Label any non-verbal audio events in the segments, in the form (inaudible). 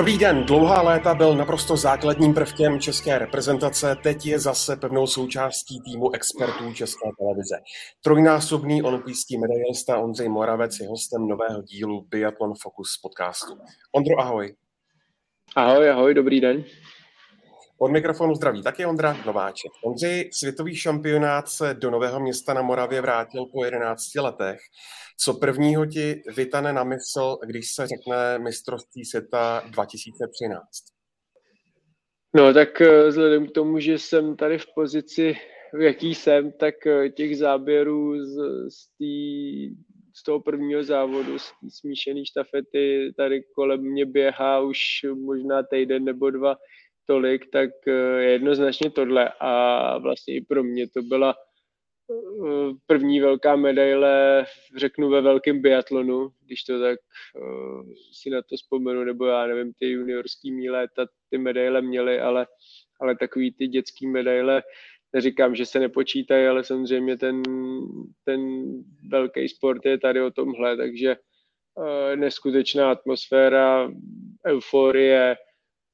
Dobrý den, dlouhá léta byl naprosto základním prvkem české reprezentace, teď je zase pevnou součástí týmu expertů České televize. Trojnásobný olympijský medailista Ondřej Moravec je hostem nového dílu Biathlon Focus podcastu. Ondro, ahoj. Ahoj, ahoj, dobrý den. Od mikrofonu zdraví taky Ondra Nováček. Ondřej, světový šampionát se do Nového města na Moravě vrátil po 11 letech. Co prvního ti vytane na mysl, když se řekne mistrovství světa 2013? No tak eh, vzhledem k tomu, že jsem tady v pozici, v jaký jsem, tak eh, těch záběrů z, z, tý, z toho prvního závodu, z smíšené štafety, tady kolem mě běhá už možná týden nebo dva tolik, tak eh, jednoznačně tohle. A vlastně i pro mě to byla Eh, první velká medaile, řeknu, ve velkém biatlonu, když to tak uh, si na to vzpomenu, nebo já nevím, ty juniorský míle, ta, ty medaile měly, ale, ale takový ty dětský medaile, neříkám, že se nepočítají, ale samozřejmě ten, ten velký sport je tady o tomhle, takže neskutečná atmosféra, euforie,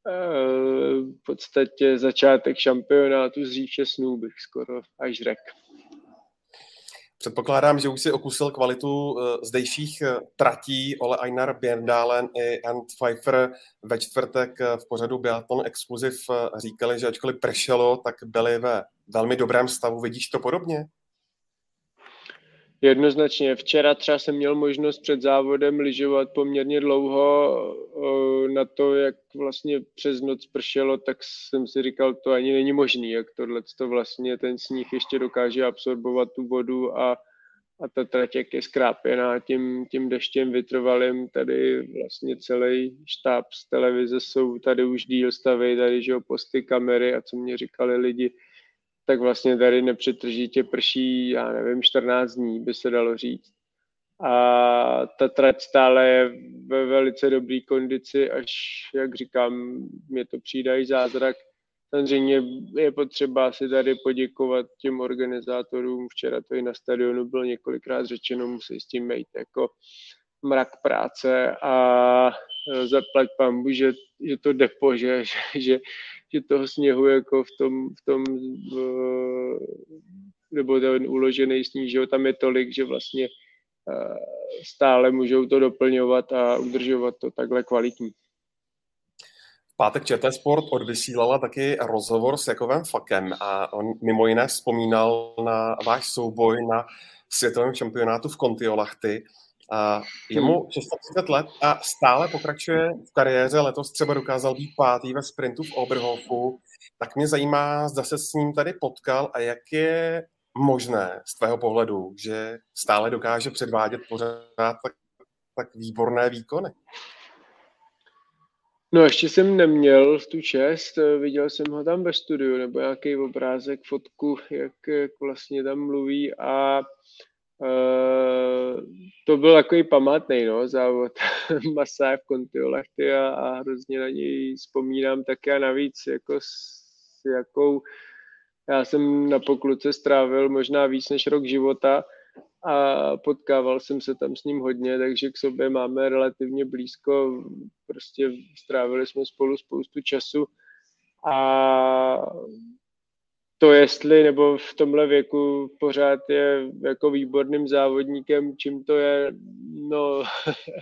v podstatě začátek šampionátu z říše snů bych skoro až řekl. Předpokládám, že už si okusil kvalitu uh, zdejších uh, tratí Ole Einar Bjerdalen i Ant Pfeiffer ve čtvrtek v pořadu Biathlon Exclusive říkali, že ačkoliv pršelo, tak byli ve velmi dobrém stavu. Vidíš to podobně? Jednoznačně. Včera třeba jsem měl možnost před závodem lyžovat poměrně dlouho na to, jak vlastně přes noc pršelo, tak jsem si říkal, to ani není možný, jak tohle to vlastně ten sníh ještě dokáže absorbovat tu vodu a, a ta trať, jak je skrápěná tím, tím deštěm vytrvalým, tady vlastně celý štáb z televize jsou tady už díl stavy, tady že jo, posty, kamery a co mě říkali lidi, tak vlastně tady nepřetržitě prší, já nevím, 14 dní, by se dalo říct. A ta trať stále je ve velice dobré kondici, až, jak říkám, mě to přijde i zázrak. Samozřejmě je potřeba si tady poděkovat těm organizátorům. Včera to i na stadionu bylo několikrát řečeno, musí s tím mít jako mrak práce a zaplať pambu, že, že to depo, že, že, že toho sněhu jako v tom, v tom nebo ten uložený sníh, že tam je tolik, že vlastně stále můžou to doplňovat a udržovat to takhle kvalitní. V pátek ČT Sport odvysílala taky rozhovor s Jakovem Fakem a on mimo jiné vzpomínal na váš souboj na světovém šampionátu v Kontiolahty. A je mu 630 let a stále pokračuje v kariéře. Letos třeba dokázal být pátý ve sprintu v Oberhofu. Tak mě zajímá, zda se s ním tady potkal a jak je možné z tvého pohledu, že stále dokáže předvádět pořád tak, tak výborné výkony? No ještě jsem neměl tu čest, viděl jsem ho tam ve studiu, nebo nějaký obrázek, fotku, jak, jak vlastně tam mluví a Uh, to byl takový památný no, závod (laughs) Masa v Kontiolachty a, a hrozně na něj vzpomínám také a navíc jako s jakou já jsem na pokluce strávil možná víc než rok života a potkával jsem se tam s ním hodně, takže k sobě máme relativně blízko, prostě strávili jsme spolu spoustu času a to jestli nebo v tomhle věku pořád je jako výborným závodníkem, čím to je, no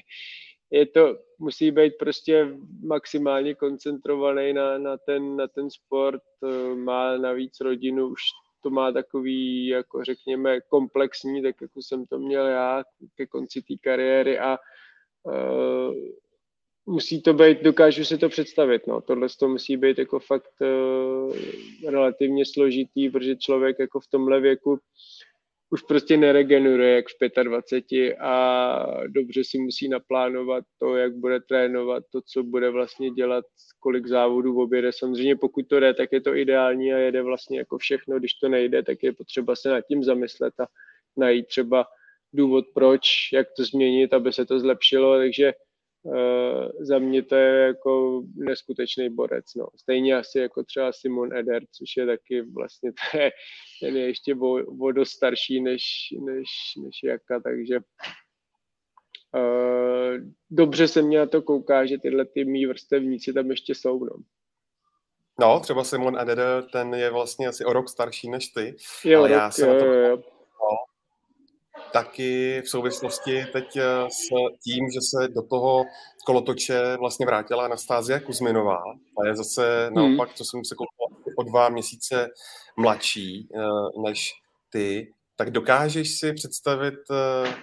(laughs) je to, musí být prostě maximálně koncentrovaný na, na, ten, na ten sport, eh, má navíc rodinu, už to má takový, jako řekněme, komplexní, tak jako jsem to měl já ke konci té kariéry a uh, musí to být, dokážu si to představit, no, tohle to musí být jako fakt uh, relativně složitý, protože člověk jako v tomhle věku už prostě neregeneruje jak v 25 a dobře si musí naplánovat to, jak bude trénovat, to, co bude vlastně dělat, kolik závodů objede. Samozřejmě pokud to jde, tak je to ideální a jede vlastně jako všechno. Když to nejde, tak je potřeba se nad tím zamyslet a najít třeba důvod, proč, jak to změnit, aby se to zlepšilo. Takže Uh, za mě to je jako neskutečný borec. No. Stejně asi jako třeba Simon Eder, což je taky vlastně, (laughs) to je, ten je ještě o, o dost starší než, než, než Jaka, takže dobře se mě na to kouká, že tyhle ty mý vrstevníci tam ještě jsou. No. No, třeba Simon Eder, ten je vlastně asi o rok starší než ty. Jo, ale rok, já se jo, to... jo, jo. Taky v souvislosti teď eh, s tím, že se do toho kolotoče vlastně vrátila Anastázia Kuzminová a je zase hmm. naopak, co jsem se koukal, o dva měsíce mladší eh, než ty, tak dokážeš si představit eh,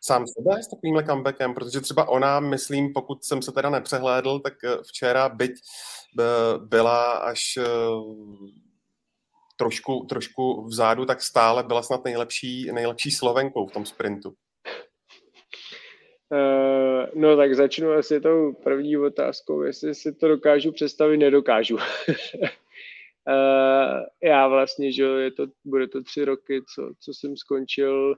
sám sebe s takovýmhle comebackem, protože třeba ona, myslím, pokud jsem se teda nepřehlédl, tak včera byť byla až trošku, trošku vzadu, tak stále byla snad nejlepší, nejlepší Slovenkou v tom sprintu. Uh, no tak začnu asi tou první otázkou, jestli si to dokážu představit, nedokážu. uh, (laughs) já vlastně, že je to, bude to tři roky, co, co jsem skončil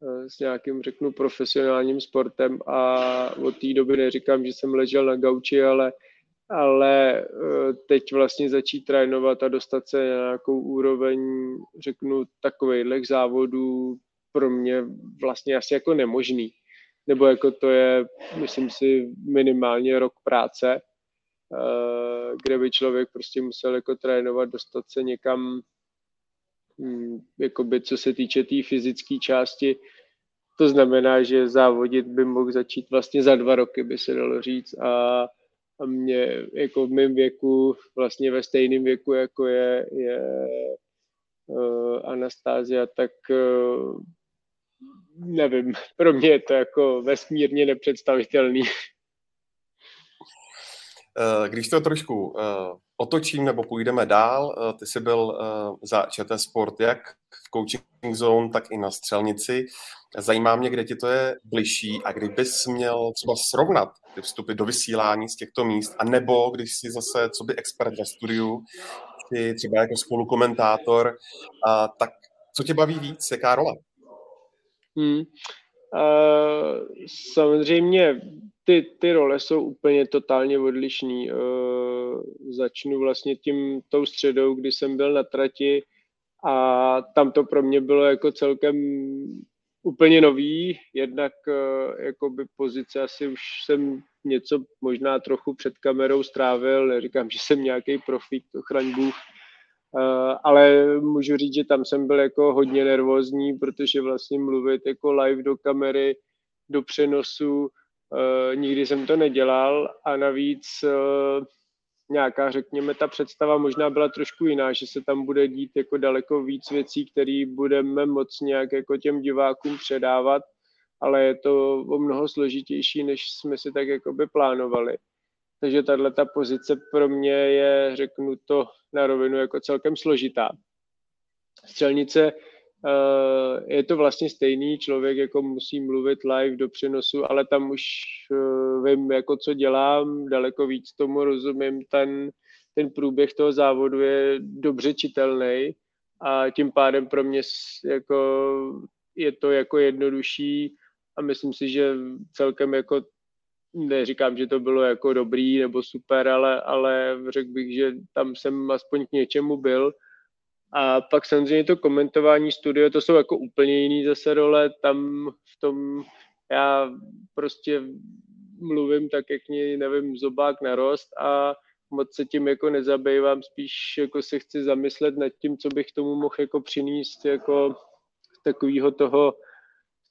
uh, s nějakým, řeknu, profesionálním sportem a od té doby neříkám, že jsem ležel na gauči, ale ale eh, teď vlastně začít trénovat a dostat se na nějakou úroveň, řeknu, takovejhle závodů pro mě vlastně asi jako nemožný. Nebo jako to je, myslím si, minimálně rok práce, eh, kde by člověk prostě musel jako trénovat, dostat se někam, hm, jakoby co se týče té tý fyzické části, to znamená, že závodit by mohl začít vlastně za dva roky, by se dalo říct. A a mě jako v mém věku, vlastně ve stejném věku, jako je, je uh, Anastázia, tak uh, nevím, pro mě je to jako vesmírně nepředstavitelný. Eh, když to trošku uh, otočím nebo půjdeme dál, uh, ty jsi byl za ČT Sport jak v coaching zone, tak i na střelnici. Zajímá mě, kde ti to je bližší a kdybys měl třeba srovnat ty vstupy do vysílání z těchto míst, a nebo když jsi zase, co by expert ve studiu, ty třeba jako spolukomentátor, tak co tě baví víc, jaká role? Hmm. Samozřejmě ty, ty role jsou úplně totálně odlišný. Začnu vlastně tím tou středou, kdy jsem byl na trati a tam to pro mě bylo jako celkem úplně nový, jednak uh, jakoby pozice, asi už jsem něco možná trochu před kamerou strávil, neříkám, že jsem nějaký profík, to chraň Bůh, ale můžu říct, že tam jsem byl jako hodně nervózní, protože vlastně mluvit jako live do kamery, do přenosu, uh, nikdy jsem to nedělal a navíc uh, nějaká, řekněme, ta představa možná byla trošku jiná, že se tam bude dít jako daleko víc věcí, které budeme moc nějak jako těm divákům předávat, ale je to o mnoho složitější, než jsme si tak jako by plánovali. Takže tahle ta pozice pro mě je, řeknu to na rovinu, jako celkem složitá. Střelnice Uh, je to vlastně stejný, člověk jako musí mluvit live do přenosu, ale tam už uh, vím, jako co dělám, daleko víc tomu rozumím, ten, ten průběh toho závodu je dobře čitelný a tím pádem pro mě jako je to jako jednodušší a myslím si, že celkem jako neříkám, že to bylo jako dobrý nebo super, ale, ale řekl bych, že tam jsem aspoň k něčemu byl. A pak samozřejmě to komentování studio, to jsou jako úplně jiný zase role, tam v tom já prostě mluvím tak, jak mě, nevím, zobák narost a moc se tím jako nezabývám, spíš jako se chci zamyslet nad tím, co bych tomu mohl jako přinést jako takového toho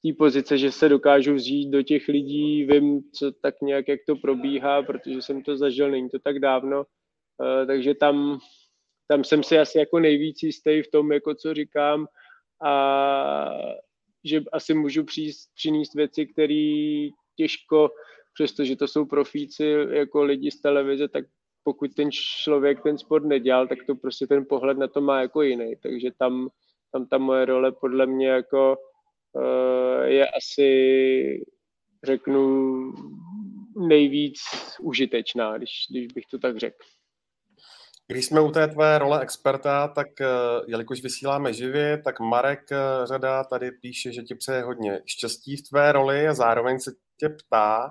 té pozice, že se dokážu vzít do těch lidí, vím, co tak nějak, jak to probíhá, protože jsem to zažil, není to tak dávno, uh, takže tam tam jsem si asi jako nejvíc jistý v tom, jako co říkám a že asi můžu přijít, přinést věci, které těžko, přestože to jsou profíci jako lidi z televize, tak pokud ten člověk ten sport nedělal, tak to prostě ten pohled na to má jako jiný. Takže tam, tam ta moje role podle mě jako je asi, řeknu, nejvíc užitečná, když, když bych to tak řekl. Když jsme u té tvé role experta, tak eh, jelikož vysíláme živě, tak Marek eh, Řada tady píše, že ti přeje hodně štěstí v tvé roli a zároveň se tě ptá,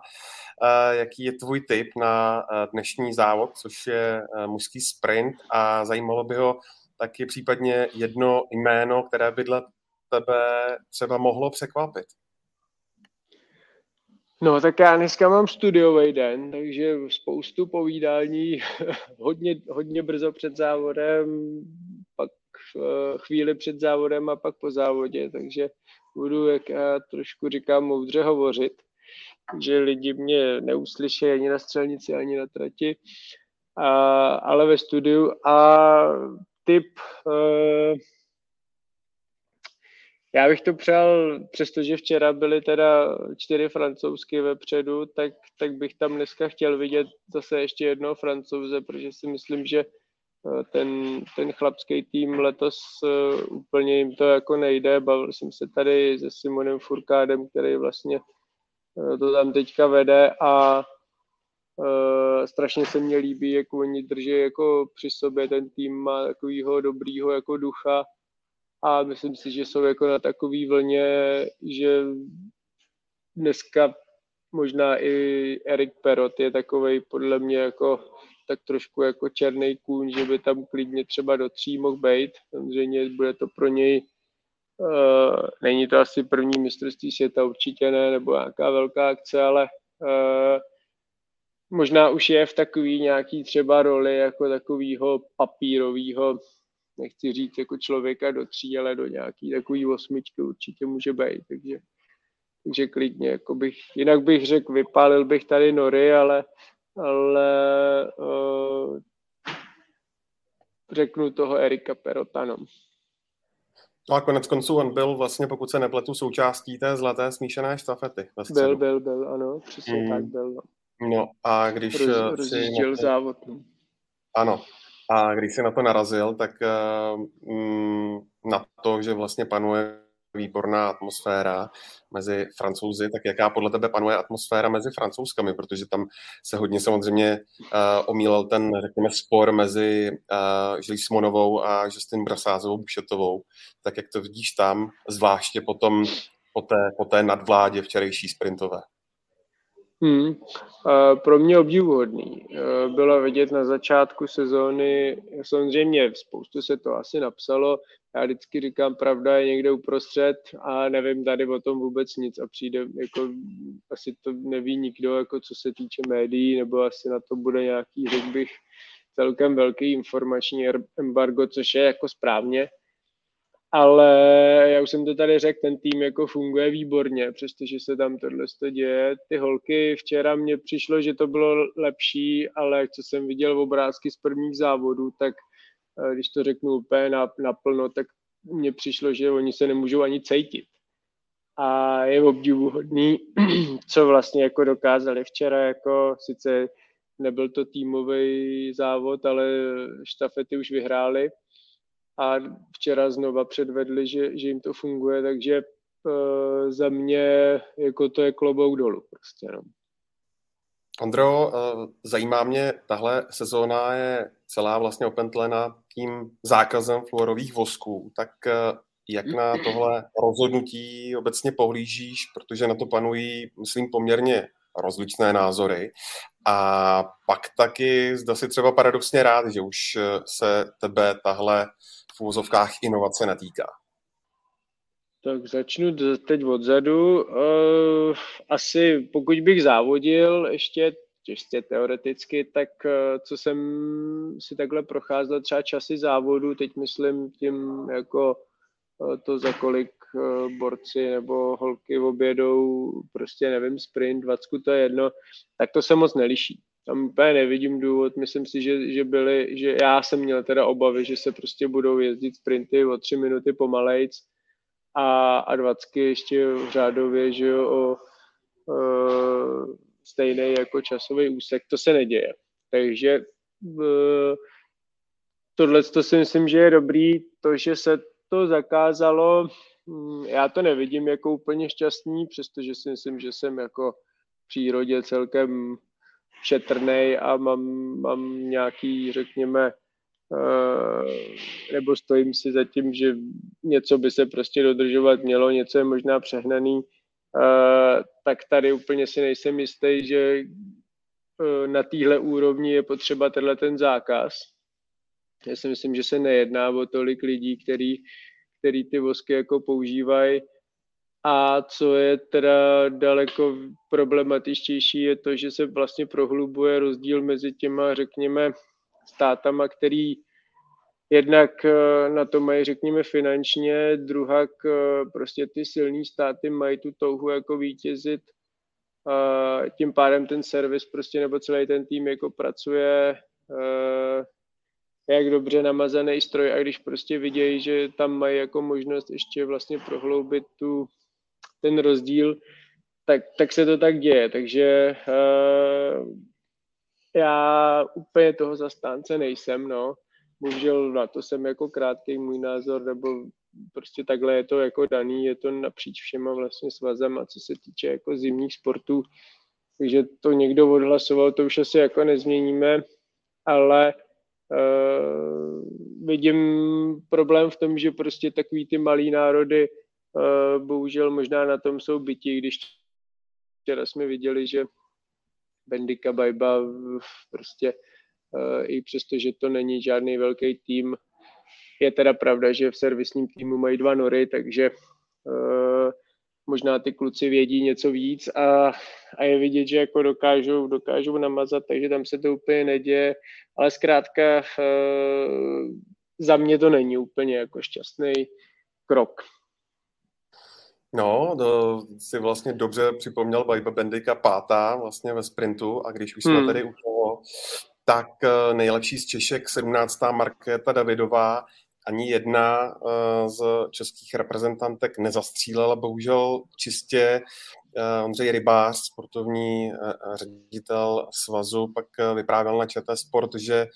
eh, jaký je tvůj tip na dnešní závod, což je mužský sprint a zajímalo by ho taky případně jedno jméno, které by dle tebe třeba mohlo překvapit. No tak já dneska mám studiový den, takže spoustu povídání, (laughs) hodně, hodně brzo před závodem, pak eh, chvíli před závodem a pak po závodě, takže budu, jak já trošku říkám, moudře hovořit, že lidi mě neuslyší ani na střelnici, ani na trati, a, ale ve studiu a typ uh, já bych to přál, přestože včera byly teda čtyři francouzsky vepředu, tak, tak bych tam dneska chtěl vidět zase ještě jednoho francouze, protože si myslím, že eh, ten, ten chlapský tým letos uh, úplně jim to jako nejde. Bavil jsem se tady se Simonem Furkádem, který vlastně uh, to tam teďka vede a uh, strašně se mně líbí, jak oni drží jako při sobě, ten tým má takovýho dobrýho jako ducha a myslím si, že jsou jako na takový vlně, že dneska možná i Erik Perot je takový podle mě jako tak trošku jako černý kůň, že by tam klidně třeba do tří mohl být. Samozřejmě bude to pro něj, uh, není to asi první mistrovství světa, určitě ne, nebo nějaká velká akce, ale uh, možná už je v takový nějaký třeba roli jako takového papírového nechci říct jako člověka do tří, ale do nějaký takový osmičky určitě může být, takže, takže klidně, jako bych, jinak bych řekl, vypálil bych tady nory, ale, ale uh, řeknu toho Erika Perota, no. No a konec konců on byl vlastně, pokud se nepletu, součástí té zlaté smíšené štafety. Byl, byl, byl, ano, přesně mm. tak byl. No. no a když Roz, si... závod. No. Ano, a když se na to narazil, tak mm, na to, že vlastně panuje výborná atmosféra mezi francouzi, tak jaká podle tebe panuje atmosféra mezi francouzskami, protože tam se hodně samozřejmě uh, omílel ten, řekněme, spor mezi uh, Žilí Simonovou a Justin Brasázovou Bušetovou, tak jak to vidíš tam, zvláště potom po té, po té nadvládě včerejší sprintové? Hmm. Pro mě obdivuhodný. Bylo vidět na začátku sezóny, samozřejmě spoustu se to asi napsalo, já vždycky říkám, pravda je někde uprostřed a nevím tady o tom vůbec nic a přijde, jako asi to neví nikdo, jako co se týče médií, nebo asi na to bude nějaký, řekl bych, celkem velký informační embargo, což je jako správně, ale já už jsem to tady řekl, ten tým jako funguje výborně, přestože se tam tohle děje. Ty holky včera mně přišlo, že to bylo lepší, ale co jsem viděl v obrázky z prvních závodů, tak eh, když to řeknu úplně naplno, tak mně přišlo, že oni se nemůžou ani cejtit. A je obdivuhodný, (clears throat) co vlastně jako dokázali včera, jako sice nebyl to týmový závod, ale štafety už vyhráli, a včera znova předvedli, že, že jim to funguje, takže uh, za mě jako to je klobouk dolů prostě. No. Ondro, uh, zajímá mě, tahle sezóna je celá vlastně opentlena tím zákazem fluorových vosků, tak uh, jak na tohle rozhodnutí obecně pohlížíš, protože na to panují, myslím, poměrně rozličné názory. A pak taky zda si třeba paradoxně rád, že už se tebe tahle v úvozovkách inovace netýká? Tak začnu teď odzadu. Uh, asi pokud bych závodil ještě těžce teoreticky, tak uh, co jsem si takhle procházel třeba časy závodu, teď myslím tím jako uh, to, za kolik borci nebo holky obědou, prostě nevím, sprint, 20, to je jedno, tak to se moc neliší tam úplně nevidím důvod. Myslím si, že, že byly, že já jsem měl teda obavy, že se prostě budou jezdit sprinty o tři minuty pomalejc a, a dvacky ještě v řádově, že jo, o, o stejný jako časový úsek. To se neděje. Takže tohle to si myslím, že je dobrý. To, že se to zakázalo, hm, já to nevidím jako úplně šťastný, přestože si myslím, že jsem jako v přírodě celkem šetrnej a mám, mám nějaký, řekněme, uh, nebo stojím si za tím, že něco by se prostě dodržovat mělo, něco je možná přehnaný, uh, tak tady úplně si nejsem jistý, že uh, na téhle úrovni je potřeba tenhle ten zákaz. Já si myslím, že se nejedná o tolik lidí, který, který ty vosky jako používají A co je teda daleko problematičtější, je to, že se vlastně prohlubuje rozdíl mezi těma, řekněme, státama, který jednak eh, na to mají, řekněme, finančně, druhak eh, prostě ty silní státy mají tu touhu jako vítězit. A tím pádem ten servis prostě nebo celý ten tým jako pracuje eh, jak dobře namazaný stroj. A když prostě vidějí, že tam mají jako možnost ještě vlastně prohloubit tu, ten rozdíl, tak, tak se to tak děje. Takže uh, já úplně toho zastánce nejsem, no. Bohužel na to jsem jako krátký můj názor, nebo prostě takhle je to jako daný, je to napříč všema vlastně svazem, co se týče jako zimních sportů. Takže to někdo odhlasoval, to už asi jako nezměníme, ale uh, vidím problém v tom, že prostě takový ty malý národy bohužel možná na tom jsou bytí, když včera jsme viděli, že Bendika Bajba prostě uh, i přesto, že to není žádný velký tým, je teda pravda, že v servisním týmu mají dva nory, takže uh, možná ty kluci vědí něco víc a, a je vidět, že jako dokážou, dokážou namazat, takže tam se to úplně neděje, ale zkrátka za mě to není úplně jako šťastný krok. No, to si vlastně dobře připomněl Bajba Bendika pátá vlastně ve sprintu a když už jsme hmm. tady u toho, tak eh, nejlepší z Češek 17. Markéta Davidová ani jedna eh, z českých reprezentantek nezastřílela, bohužel čistě eh, Ondřej Rybář, sportovní ředitel svazu, pak vyprávěl na ČT Sport, že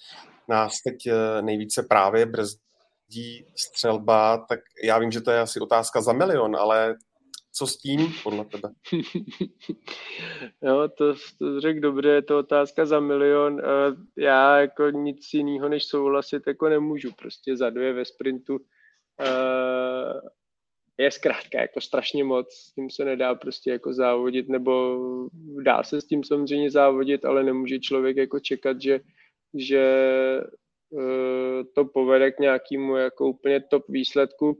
nás teď nejvíce právě brzdí střelba, tak já vím, že to je asi otázka za milion, ale co s tím, podle tebe? (laughs) no, to, to řekl dobře, je to otázka za milion. Já jako nic jiného než souhlasit jako nemůžu. Prostě za dvě ve sprintu je zkrátka jako strašně moc, s tím se nedá prostě jako závodit, nebo dá se s tím samozřejmě závodit, ale nemůže člověk jako čekat, že, že e, to povede k nějakému jako úplně top výsledku.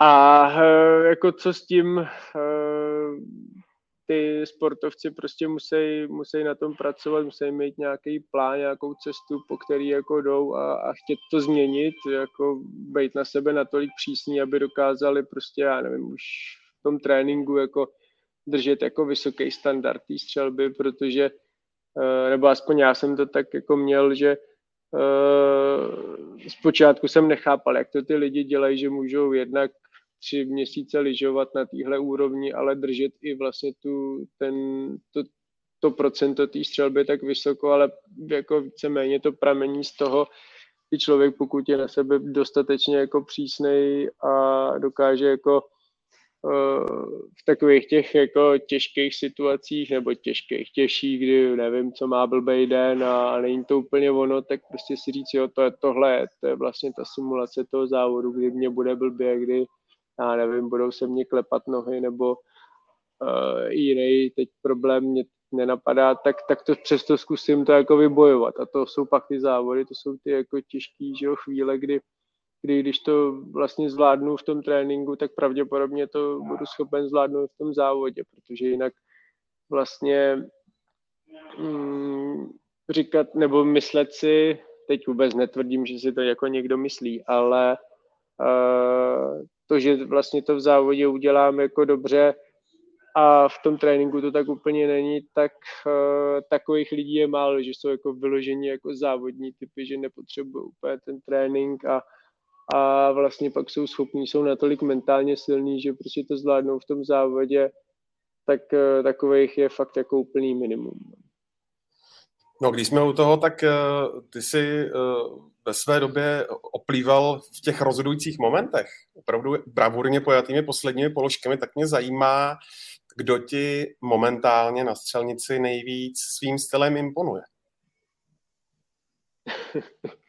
A eh, jako co s tím eh, ty sportovci prostě musí, musí na tom pracovat, musí mít nějaký plán, nějakou cestu, po který jako jdou a, a chtět to změnit, jako být na sebe natolik přísní, aby dokázali prostě, já nevím, už v tom tréninku jako držet jako vysoký standard té střelby, protože, eh, nebo aspoň já jsem to tak jako měl, že zpočátku jsem nechápal, jak to ty lidi dělají, že můžou jednak tři měsíce lyžovat na téhle úrovni, ale držet i vlastně tu, ten, to, to procento té střelby tak vysoko, ale jako víceméně to pramení z toho, že člověk, pokud je na sebe dostatečně jako přísnej a dokáže jako eh, v takových těch jako těžkých situacích nebo těžkých, těžších, kdy nevím, co má blbej den a, není to úplně ono, tak prostě si říct, jo, to je tohle, to je vlastně ta simulace toho závodu, kdy mě bude blbě, kdy já nevím, budou se mě klepat nohy nebo uh, jiný teď problém mě nenapadá, tak, tak to přesto zkusím to jako vybojovat. A to jsou pak ty závody, to jsou ty jako těžké chvíle, kdy, kdy když to vlastně zvládnu v tom tréninku, tak pravděpodobně to budu schopen zvládnout v tom závodě, protože jinak vlastně mm, říkat nebo myslet si, teď vůbec netvrdím, že si to jako někdo myslí, ale uh, to, že vlastně to v závodě udělám jako dobře a v tom tréninku to tak úplně není, tak uh, takových lidí je málo, že jsou jako vyložení jako závodní typy, že nepotřebují úplně ten trénink a, a vlastně pak jsou schopní, jsou natolik mentálně silní, že prostě to zvládnou v tom závodě, tak uh, takových je fakt jako úplný minimum. No, když jsme u toho, tak uh, ty si uh, ve své době oplýval v těch rozhodujících momentech. Opravdu bravurně pojatými posledními položkami, tak mě zajímá, kdo ti momentálně na střelnici nejvíc svým stylem imponuje. (laughs)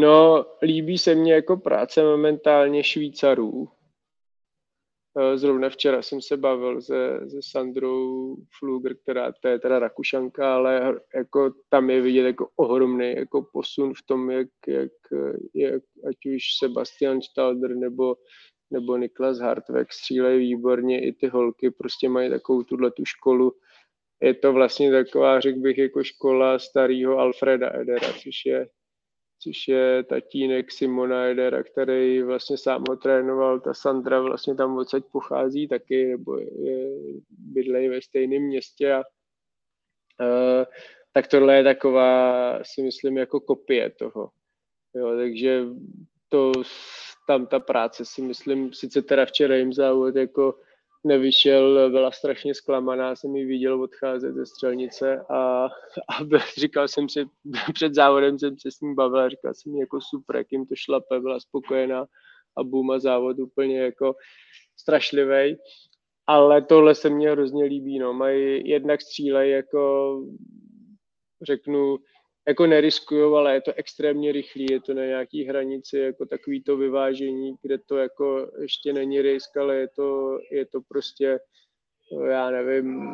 No, líbí se mně jako práce momentálně Švýcarů, Eh, zrovna včera jsem se bavil se, se Sandrou Fluger, která to je teda Rakušanka, ale jako tam je vidět jako ohromný jako posun v tom, jak, jak, jak ať už Sebastian Stalder nebo nebo Niklas Hartweg střílejí výborně, i ty holky prostě mají takovou tuhle tu školu. Je to vlastně taková, řekl bych, jako škola starého Alfreda Edera, což je, což je tatínek Simona Edera, který vlastně sám ho trénoval. Ta Sandra vlastně tam odsaď pochází taky, nebo bydlejí ve stejném městě a uh, tak tohle je taková, si myslím, jako kopie toho. Jo, takže to, tam ta práce si myslím, sice teda včera jim závod jako nevyšel, byla strašně zklamaná, jsem ji viděl odcházet ze střelnice a, a byl, říkal jsem si, (laughs) před závodem jsem se s ním bavil, říkal jsem jako super, jak jim to šlape, byla spokojená a boom a závod úplně jako strašlivý. Ale tohle se mně hrozně líbí, no. Mají jednak střílej jako řeknu, jako neriskujou, ale je to extrémně rychlý, je to na nějaký hranici, jako takový to vyvážení, kde to jako ještě není risk, ale je to, je to prostě, já nevím,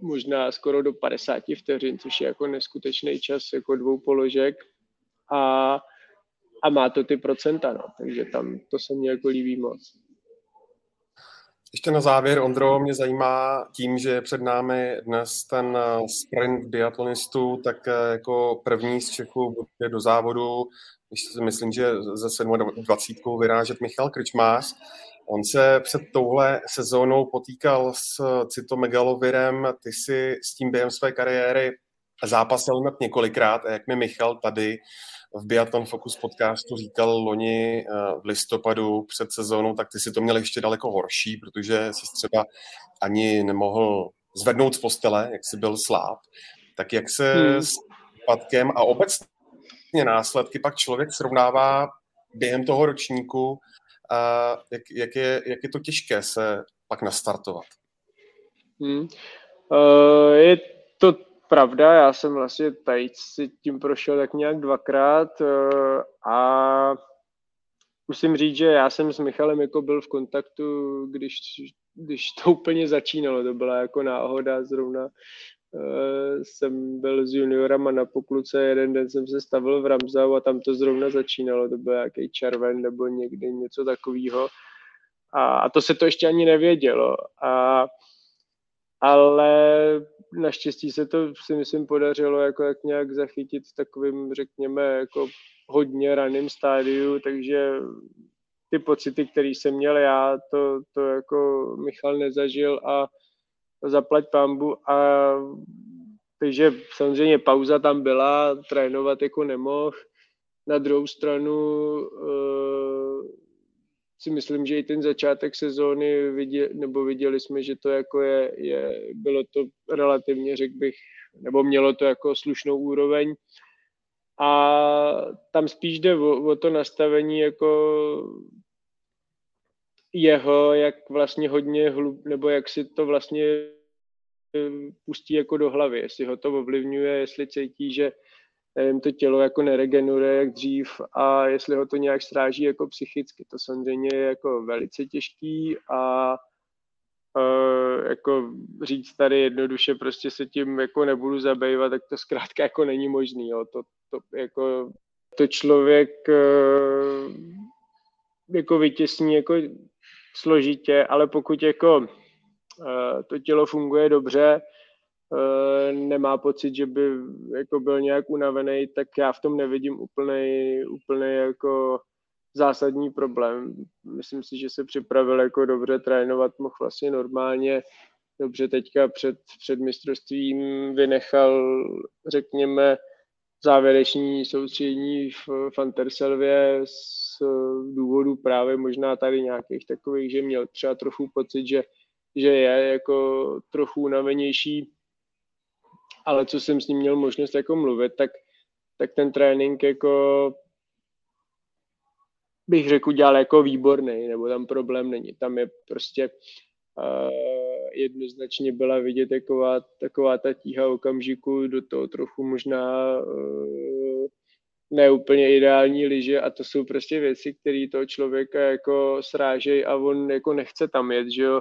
možná skoro do 50 vteřin, což je jako neskutečný čas, jako dvou položek a, a má to ty procenta, no, takže tam to se mně jako líbí moc. Ještě na závěr, Ondro, mě zajímá tím, že je před námi dnes ten eh, sprint biatlonistů, tak eh, jako první z Čechů bude do závodu, myslím, že ze 27. vyrážet Michal Kričmář. On se před touhle sezónou potýkal s cytomegalovirem, ty si s tím během své kariéry zápasil hned několikrát a jak mi Michal tady v Biathlon Focus podcastu říkal loni eh, v listopadu před sezónou, tak ty si to měl ještě daleko horší, protože si třeba ani nemohl zvednout z postele, jak si byl sláb. Tak jak se hmm. s padkem a obecně následky pak člověk srovnává během toho ročníku, a jak, jak, je, jak je to těžké se pak nastartovat? Hmm. Uh, je to pravda, já jsem vlastně tady si tím prošel tak nějak dvakrát eh, a musím říct, že já jsem s Michalem jako byl v kontaktu, když, když to úplně začínalo, to byla jako náhoda zrovna. Uh, jsem byl s juniorama na pokluce, jeden den jsem se stavil v Ramzau a tam to zrovna začínalo, to byl nějaký červen nebo někdy něco takového. A, a to se to ještě ani nevědělo. A ale naštěstí se to si myslím podařilo jako jak nějak zachytit v takovým, řekněme, jako hodně raným stádiu, takže ty pocity, které jsem měl já, to, to jako Michal nezažil a zaplať pambu a takže samozřejmě pauza tam byla, trénovat jako nemohl. Na druhou stranu eh, si myslím, že i ten začátek sezóny viděli, nebo viděli jsme, že to jako je, je, bylo to relativně, řekl bych, nebo mělo to jako slušnou úroveň. A tam spíš jde o, o to nastavení jako jeho, jak vlastně hodně hlub, nebo jak si to vlastně pustí jako do hlavy, jestli ho to ovlivňuje, jestli cítí, že nevím, to tělo jako neregeneruje jak dřív a jestli ho to nějak stráží jako psychicky. To samozřejmě je jako velice těžký a uh, jako říct tady jednoduše prostě se tím jako nebudu zabývat, tak to zkrátka jako není možný. Jo. To, to, jako, to člověk uh, jako vytěsní jako složitě, ale pokud jako uh, to tělo funguje dobře, nemá pocit, že by jako byl nějak unavený, tak já v tom nevidím úplný, úplný jako zásadní problém. Myslím si, že se připravil jako dobře trénovat, mohl vlastně normálně, dobře teďka před, před mistrovstvím vynechal, řekněme, závěreční soustředění v Fanterselvě z důvodu právě možná tady nějakých takových, že měl třeba trochu pocit, že, že je jako trochu unavenější ale co jsem s ním měl možnost jako mluvit, tak, tak ten trénink jako bych řekl, dělal jako výborný, nebo tam problém není. Tam je prostě uh, jednoznačně byla vidět taková, taková ta tíha okamžiku, do toho trochu možná uh, neúplně ideální liže a to jsou prostě věci, které toho člověka jako srážejí a on jako nechce tam jet, že jo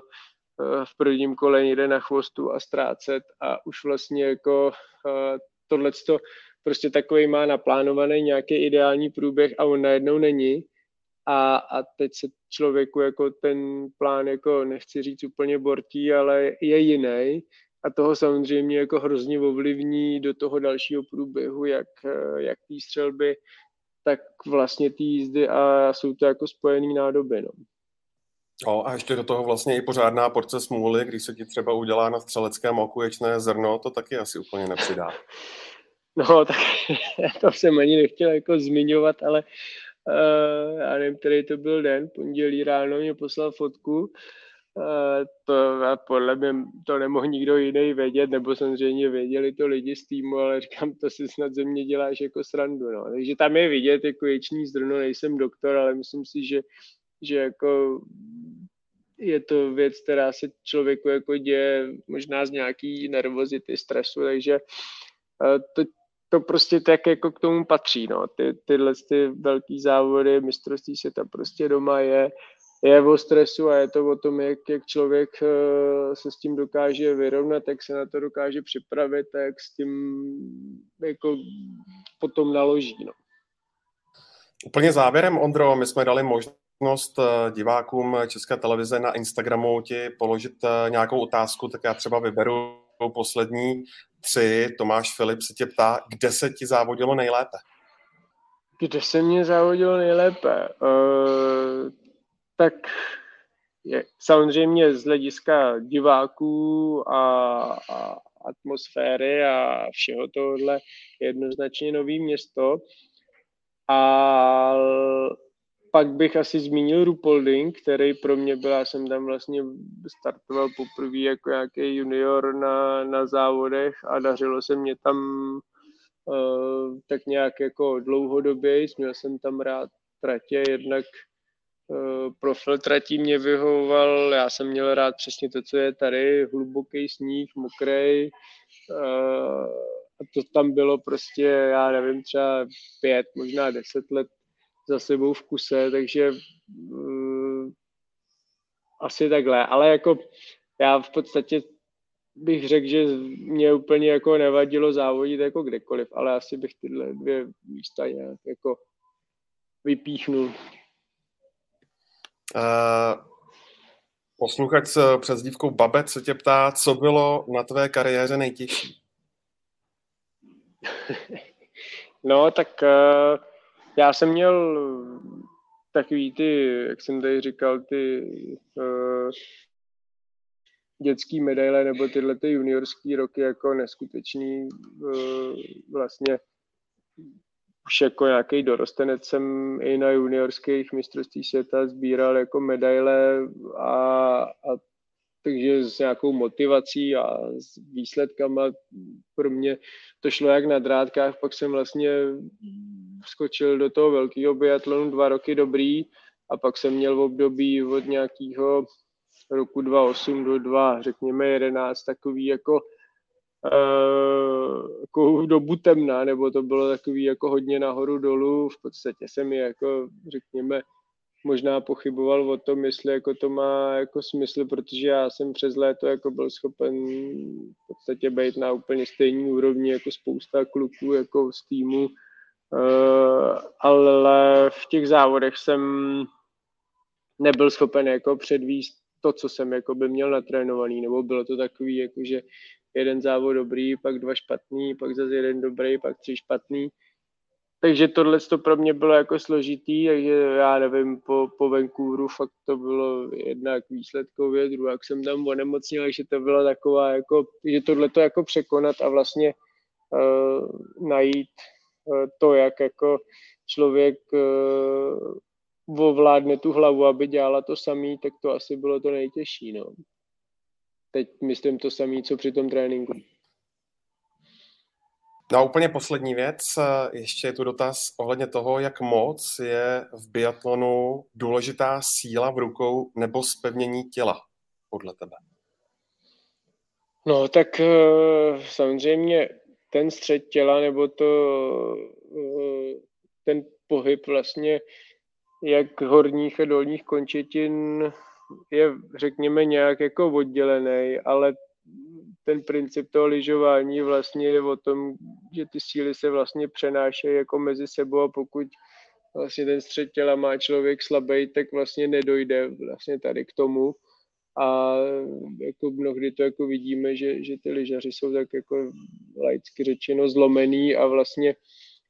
v prvním kole někde na chvostu a ztrácet a už vlastně jako eh, tohle prostě takový má naplánovaný nějaký ideální průběh a on najednou není a, a teď se člověku jako ten plán, jako nechci říct úplně bortí, ale je jiný a toho samozřejmě jako hrozně ovlivní do toho dalšího průběhu, jak, jak té střelby, tak vlastně ty jízdy a jsou to jako spojený nádoby. No. No a ještě do toho vlastně i pořádná porce smůly, když se ti třeba udělá na střeleckém oku ječné zrno, to taky asi úplně nepřidá. No, tak (laughs) to jsem ani nechtěl jako zmiňovat, ale uh, já nevím, který to byl den, pondělí ráno mě poslal fotku, uh, to a podle mě to nemohl nikdo jiný vědět, nebo samozřejmě věděli to lidi z týmu, ale říkám, to si snad ze mě děláš jako srandu, no. Takže tam je vidět jako ječný zrno, nejsem doktor, ale myslím si, že, že jako je to věc, která se člověku jako děje možná z nějaký nervozity, stresu, takže uh, to, to prostě tak jako k tomu patří, no. Ty, tyhle ty velký závody, mistrovství světa prostě doma je, je o stresu a je to o tom, jak, jak člověk uh, se s tím dokáže vyrovnat, jak se na to dokáže připravit a jak s tím jako potom naloží, no. Úplně závěrem, Ondro, my jsme dali možnost eh, divákům České televize na Instagramu ti položit eh, nějakou otázku, tak já třeba vyberu poslední tři. Tomáš Filip se tě ptá, kde se ti závodilo nejlépe? Kde se mě závodilo nejlépe? Uh, tak je, samozřejmě z hlediska diváků a, a atmosféry a všeho tohohle jednoznačně nový město. A pak bych asi zmínil Rupolding, který pro mě byl, já jsem tam vlastně startoval poprvé jako nějaký junior na, na závodech a dařilo se mě tam uh, tak nějak jako dlouhodobě, měl jsem tam rád tratě, jednak uh, profil tratí mě vyhovoval, já jsem měl rád přesně to, co je tady, hluboký sníh, mokrý, uh, a to tam bylo prostě, já nevím, třeba pět, možná deset let za sebou v kuse, takže uh, asi takhle. Ale jako já v podstatě bych řekl, že mě úplně jako nevadilo závodit jako kdekoliv, ale asi bych tyhle dvě místa nějak jako vypíchnul. Uh, posluchač s přezdívkou Babec se tě ptá, co bylo na tvé kariéře nejtěžší? (laughs) no, tak uh, já jsem měl takový ty, jak jsem tady říkal, ty uh, dětský medaile nebo tyhle ty juniorský roky jako neskutečný uh, vlastně už jako nějaký dorostenec jsem i na juniorských mistrovství světa sbíral jako medaile a, a takže s nějakou motivací a s výsledkama pro mě to šlo jak na drátkách, pak jsem vlastně skočil do toho velkého biatlonu dva roky dobrý a pak jsem měl v období od nějakého roku 2008 do 2, řekněme 11, takový jako uh, jako dobu temna, nebo to bylo takový jako hodně nahoru dolů, v podstatě jsem mi jako, řekněme, možná pochyboval o tom, jestli jako to má jako smysl, protože já jsem přes léto jako byl schopen v podstatě být na úplně stejný úrovni jako spousta kluků jako z týmu, ale v těch závodech jsem nebyl schopen jako předvíst to, co jsem jako by měl natrénovaný, nebo bylo to takový, jako že jeden závod dobrý, pak dva špatný, pak zase jeden dobrý, pak tři špatný. Takže tohle to pro mě bylo jako složitý, takže já nevím, po, po Vancouveru fakt to bylo jednak výsledkově, druhá, jak jsem tam onemocnil, takže to bylo taková jako, že tohle to jako překonat a vlastně uh, najít to, jak jako člověk uh, ovládne tu hlavu, aby dělala to samý, tak to asi bylo to nejtěžší, no. Teď myslím to samý, co při tom tréninku. No a úplně poslední věc, ještě je tu dotaz ohledně toho, jak moc je v biatlonu důležitá síla v rukou nebo spevnění těla, podle tebe? No, tak eh, samozřejmě ten střed těla nebo to, eh, ten pohyb vlastně jak horních a dolních končetin je, řekněme, nějak jako oddělený, ale ten princip toho lyžování vlastně je o tom, že ty síly se vlastně přenášejí jako mezi sebou a pokud vlastně ten střed těla má člověk slabý, tak vlastně nedojde vlastně tady k tomu. A jako mnohdy to jako vidíme, že, že ty lyžaři jsou tak jako laicky řečeno zlomený a vlastně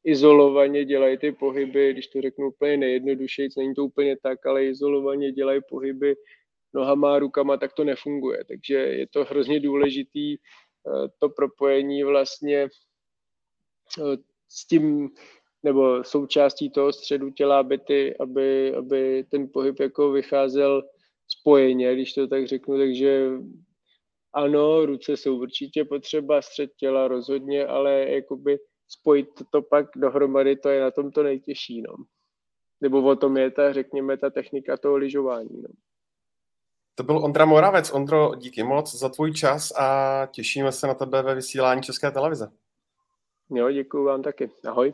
izolovaně dělají ty pohyby, když to řeknu úplně nejjednodušeji, není to úplně tak, ale izolovaně dělají pohyby nohama, rukama, tak to nefunguje. Takže je to hrozně důležitý eh, to propojení vlastně eh, s tím, nebo součástí toho středu těla, aby, ty, aby, aby ten pohyb jako vycházel spojeně, když to tak řeknu, takže ano, ruce jsou určitě potřeba, střed těla rozhodně, ale jakoby spojit to pak dohromady, to je na tom to nejtěžší, no. Nebo o tom je ta, řekněme, ta technika toho lyžování, no. To byl Ondra Moravec. Ondro, díky moc za tvůj čas a těšíme se na tebe ve vysílání České televize. Jo, děkuji vám taky. Ahoj.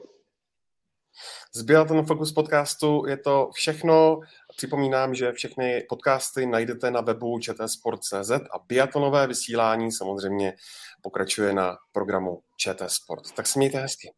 Z Biathlon Focus podcastu je to všechno. Připomínám, že všechny podcasty najdete na webu čtsport.cz a biatlonové vysílání samozřejmě pokračuje na programu ČT Sport. Tak se mějte hezky.